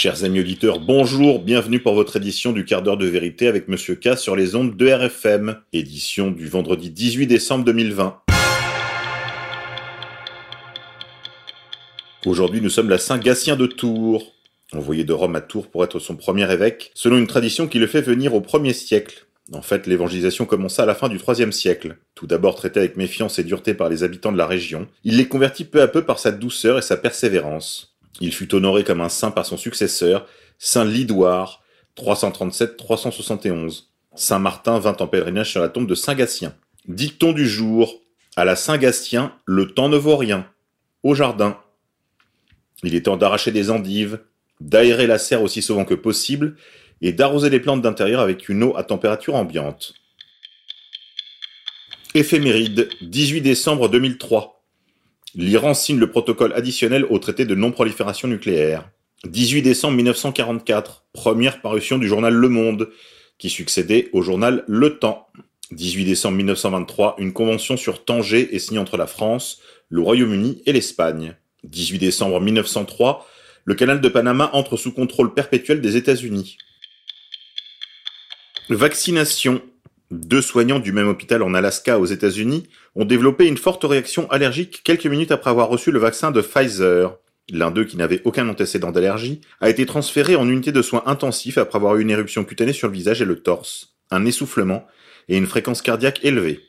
Chers amis auditeurs, bonjour, bienvenue pour votre édition du quart d'heure de vérité avec Monsieur K sur les ondes de RFM, édition du vendredi 18 décembre 2020. Aujourd'hui, nous sommes la Saint-Gatien de Tours, envoyé de Rome à Tours pour être son premier évêque, selon une tradition qui le fait venir au 1er siècle. En fait, l'évangélisation commença à la fin du IIIe siècle. Tout d'abord traité avec méfiance et dureté par les habitants de la région, il les convertit peu à peu par sa douceur et sa persévérance. Il fut honoré comme un saint par son successeur, Saint Lidoire, 337-371. Saint Martin vint en pèlerinage sur la tombe de Saint Gatien. Dicton du jour. À la Saint Gatien, le temps ne vaut rien. Au jardin. Il est temps d'arracher des endives, d'aérer la serre aussi souvent que possible, et d'arroser les plantes d'intérieur avec une eau à température ambiante. Éphéméride, 18 décembre 2003. L'Iran signe le protocole additionnel au traité de non-prolifération nucléaire. 18 décembre 1944, première parution du journal Le Monde, qui succédait au journal Le Temps. 18 décembre 1923, une convention sur Tanger est signée entre la France, le Royaume-Uni et l'Espagne. 18 décembre 1903, le canal de Panama entre sous contrôle perpétuel des États-Unis. Vaccination. Deux soignants du même hôpital en Alaska aux États-Unis ont développé une forte réaction allergique quelques minutes après avoir reçu le vaccin de Pfizer. L'un d'eux, qui n'avait aucun antécédent d'allergie, a été transféré en unité de soins intensifs après avoir eu une éruption cutanée sur le visage et le torse, un essoufflement et une fréquence cardiaque élevée.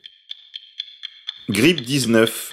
Grippe 19.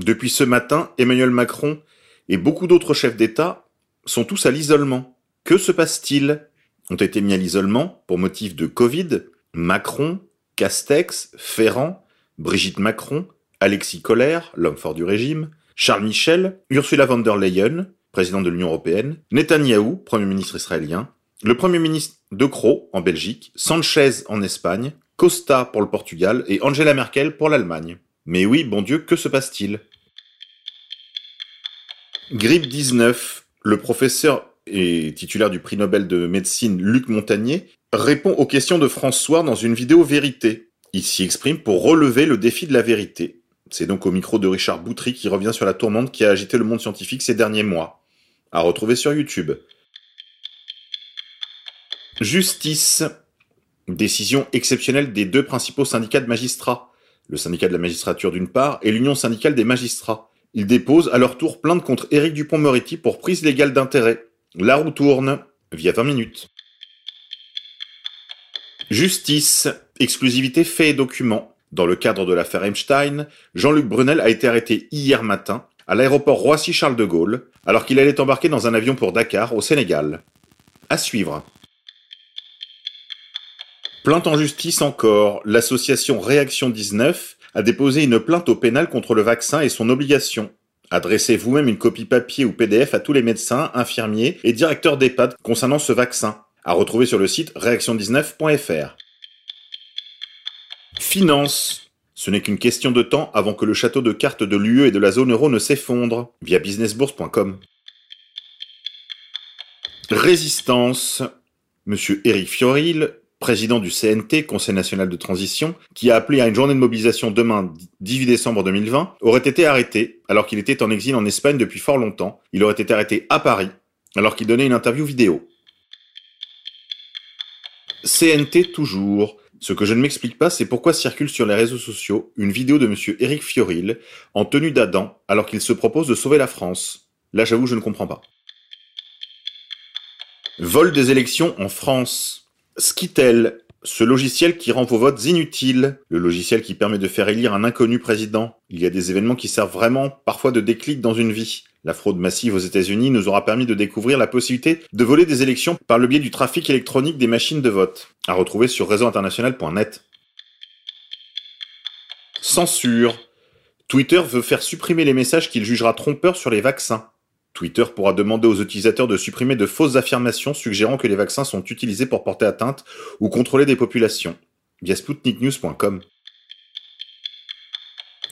Depuis ce matin, Emmanuel Macron et beaucoup d'autres chefs d'État sont tous à l'isolement. Que se passe-t-il? Ont été mis à l'isolement pour motif de Covid, Macron, Castex, Ferrand, Brigitte Macron, Alexis Collère, l'homme fort du régime, Charles Michel, Ursula von der Leyen, présidente de l'Union européenne, Netanyahou, premier ministre israélien, le premier ministre De Croo en Belgique, Sanchez en Espagne, Costa pour le Portugal et Angela Merkel pour l'Allemagne. Mais oui, bon Dieu, que se passe-t-il? Grippe 19, le professeur et titulaire du prix Nobel de médecine Luc Montagnier, répond aux questions de François dans une vidéo vérité. Il s'y exprime pour relever le défi de la vérité. C'est donc au micro de Richard Boutry qui revient sur la tourmente qui a agité le monde scientifique ces derniers mois. À retrouver sur YouTube. Justice. Décision exceptionnelle des deux principaux syndicats de magistrats. Le syndicat de la magistrature d'une part et l'Union syndicale des magistrats. Ils déposent à leur tour plainte contre Éric Dupont-Moretti pour prise légale d'intérêt. La roue tourne, via 20 minutes. Justice, exclusivité faits et documents. Dans le cadre de l'affaire Einstein, Jean-Luc Brunel a été arrêté hier matin à l'aéroport Roissy-Charles de Gaulle, alors qu'il allait embarquer dans un avion pour Dakar, au Sénégal. À suivre. Plainte en justice encore. L'association Réaction 19 a déposé une plainte au pénal contre le vaccin et son obligation. Adressez vous-même une copie papier ou PDF à tous les médecins, infirmiers et directeurs d'EHPAD concernant ce vaccin. À retrouver sur le site réaction19.fr. Finance. Ce n'est qu'une question de temps avant que le château de cartes de l'UE et de la zone euro ne s'effondre via businessbourse.com. Résistance. Monsieur Éric Fioril, président du CNT, Conseil national de transition, qui a appelé à une journée de mobilisation demain, 18 décembre 2020, aurait été arrêté alors qu'il était en exil en Espagne depuis fort longtemps. Il aurait été arrêté à Paris alors qu'il donnait une interview vidéo. CNT toujours. Ce que je ne m'explique pas, c'est pourquoi circule sur les réseaux sociaux une vidéo de monsieur Éric Fioril en tenue d'Adam alors qu'il se propose de sauver la France. Là, j'avoue, je ne comprends pas. Vol des élections en France. Skitel, ce logiciel qui rend vos votes inutiles, le logiciel qui permet de faire élire un inconnu président. Il y a des événements qui servent vraiment parfois de déclic dans une vie. La fraude massive aux États-Unis nous aura permis de découvrir la possibilité de voler des élections par le biais du trafic électronique des machines de vote. À retrouver sur réseauinternational.net. Censure. Twitter veut faire supprimer les messages qu'il jugera trompeurs sur les vaccins. Twitter pourra demander aux utilisateurs de supprimer de fausses affirmations suggérant que les vaccins sont utilisés pour porter atteinte ou contrôler des populations. Via sputniknews.com.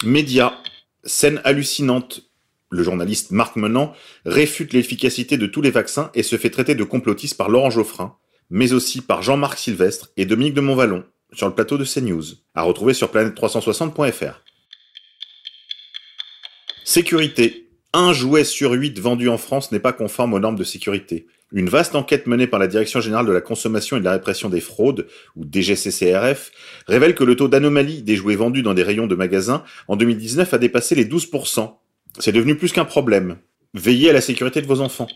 Média. Scène hallucinante le journaliste Marc Menant réfute l'efficacité de tous les vaccins et se fait traiter de complotiste par Laurent Geoffrin, mais aussi par Jean-Marc Sylvestre et Dominique de Montvalon, sur le plateau de CNews, à retrouver sur planète360.fr. Sécurité. Un jouet sur huit vendu en France n'est pas conforme aux normes de sécurité. Une vaste enquête menée par la Direction générale de la consommation et de la répression des fraudes, ou DGCCRF, révèle que le taux d'anomalie des jouets vendus dans des rayons de magasins en 2019 a dépassé les 12%. C'est devenu plus qu'un problème. Veillez à la sécurité de vos enfants.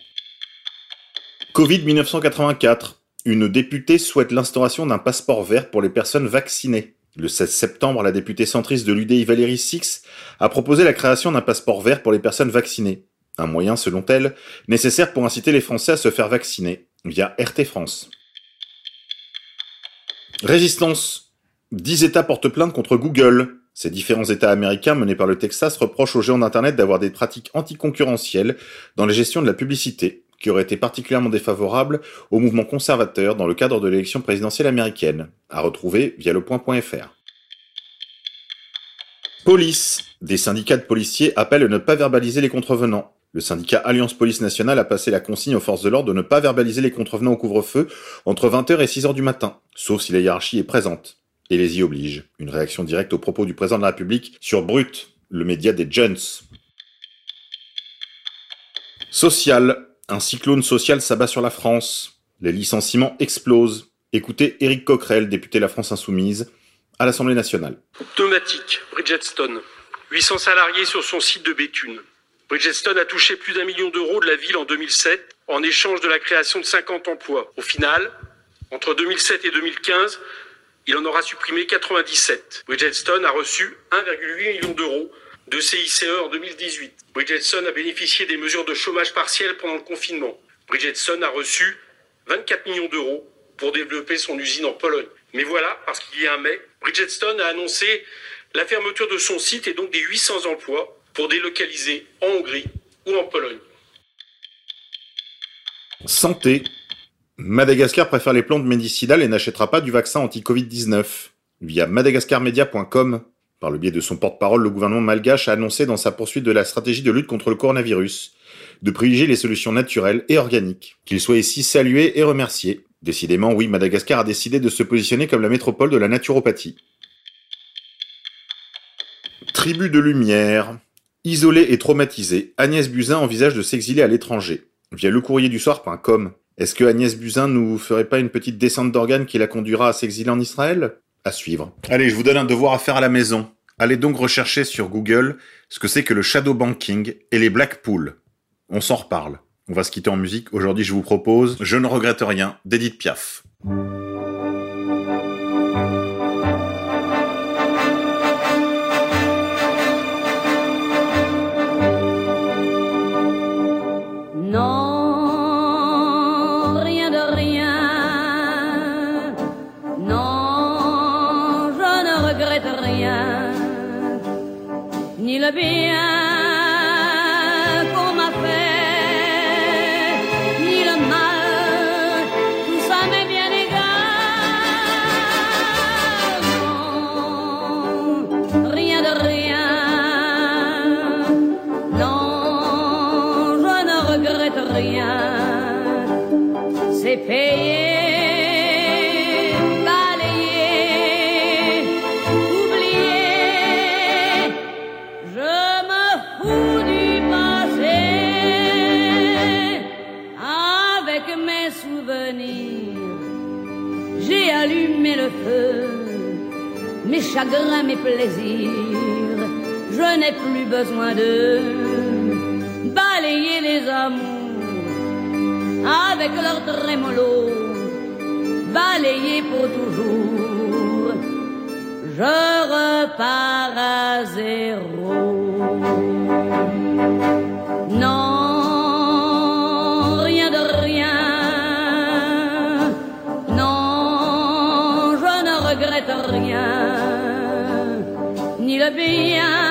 Covid 1984. Une députée souhaite l'instauration d'un passeport vert pour les personnes vaccinées. Le 16 septembre, la députée centriste de l'UDI Valérie Six a proposé la création d'un passeport vert pour les personnes vaccinées. Un moyen, selon elle, nécessaire pour inciter les Français à se faire vacciner, via RT France. Résistance. Dix États portent plainte contre Google. Ces différents États américains menés par le Texas reprochent aux géants d'Internet d'avoir des pratiques anticoncurrentielles dans la gestion de la publicité, qui auraient été particulièrement défavorables au mouvement conservateur dans le cadre de l'élection présidentielle américaine, à retrouver via le point.fr. Police. Des syndicats de policiers appellent à ne pas verbaliser les contrevenants. Le syndicat Alliance Police Nationale a passé la consigne aux forces de l'ordre de ne pas verbaliser les contrevenants au couvre-feu entre 20h et 6h du matin, sauf si la hiérarchie est présente. Et les y oblige. Une réaction directe aux propos du président de la République sur Brut, le média des Jones. Social. Un cyclone social s'abat sur la France. Les licenciements explosent. Écoutez Éric Coquerel, député de la France Insoumise, à l'Assemblée nationale. Automatique, Bridgestone. 800 salariés sur son site de Béthune. Bridgestone a touché plus d'un million d'euros de la ville en 2007 en échange de la création de 50 emplois. Au final, entre 2007 et 2015, il en aura supprimé 97. Bridgestone a reçu 1,8 million d'euros de CICE en 2018. Bridgestone a bénéficié des mesures de chômage partiel pendant le confinement. Bridgestone a reçu 24 millions d'euros pour développer son usine en Pologne. Mais voilà, parce qu'il y a un mais, Bridgestone a annoncé la fermeture de son site et donc des 800 emplois pour délocaliser en Hongrie ou en Pologne. Santé. Madagascar préfère les plantes médicinales et n'achètera pas du vaccin anti-Covid-19. Via madagascarmedia.com, par le biais de son porte-parole, le gouvernement malgache a annoncé dans sa poursuite de la stratégie de lutte contre le coronavirus de privilégier les solutions naturelles et organiques. Qu'il soit ici salué et remercié. Décidément, oui, Madagascar a décidé de se positionner comme la métropole de la naturopathie. Tribu de lumière. Isolée et traumatisée, Agnès Buzyn envisage de s'exiler à l'étranger. Via lecourrierdusoir.com. Est-ce que Agnès Buzyn nous ferait pas une petite descente d'organes qui la conduira à s'exiler en Israël? Suivre. Allez, je vous donne un devoir à faire à la maison. Allez donc rechercher sur Google ce que c'est que le shadow banking et les black pools. On s'en reparle. On va se quitter en musique. Aujourd'hui, je vous propose Je ne regrette rien d'Edith Piaf. love you. Chagrins, mes plaisirs. Je n'ai plus besoin de balayer les amours avec leur trémolo, balayer pour toujours. Je repars à zéro. Non, rien de rien. Non, je ne regrette rien, bien.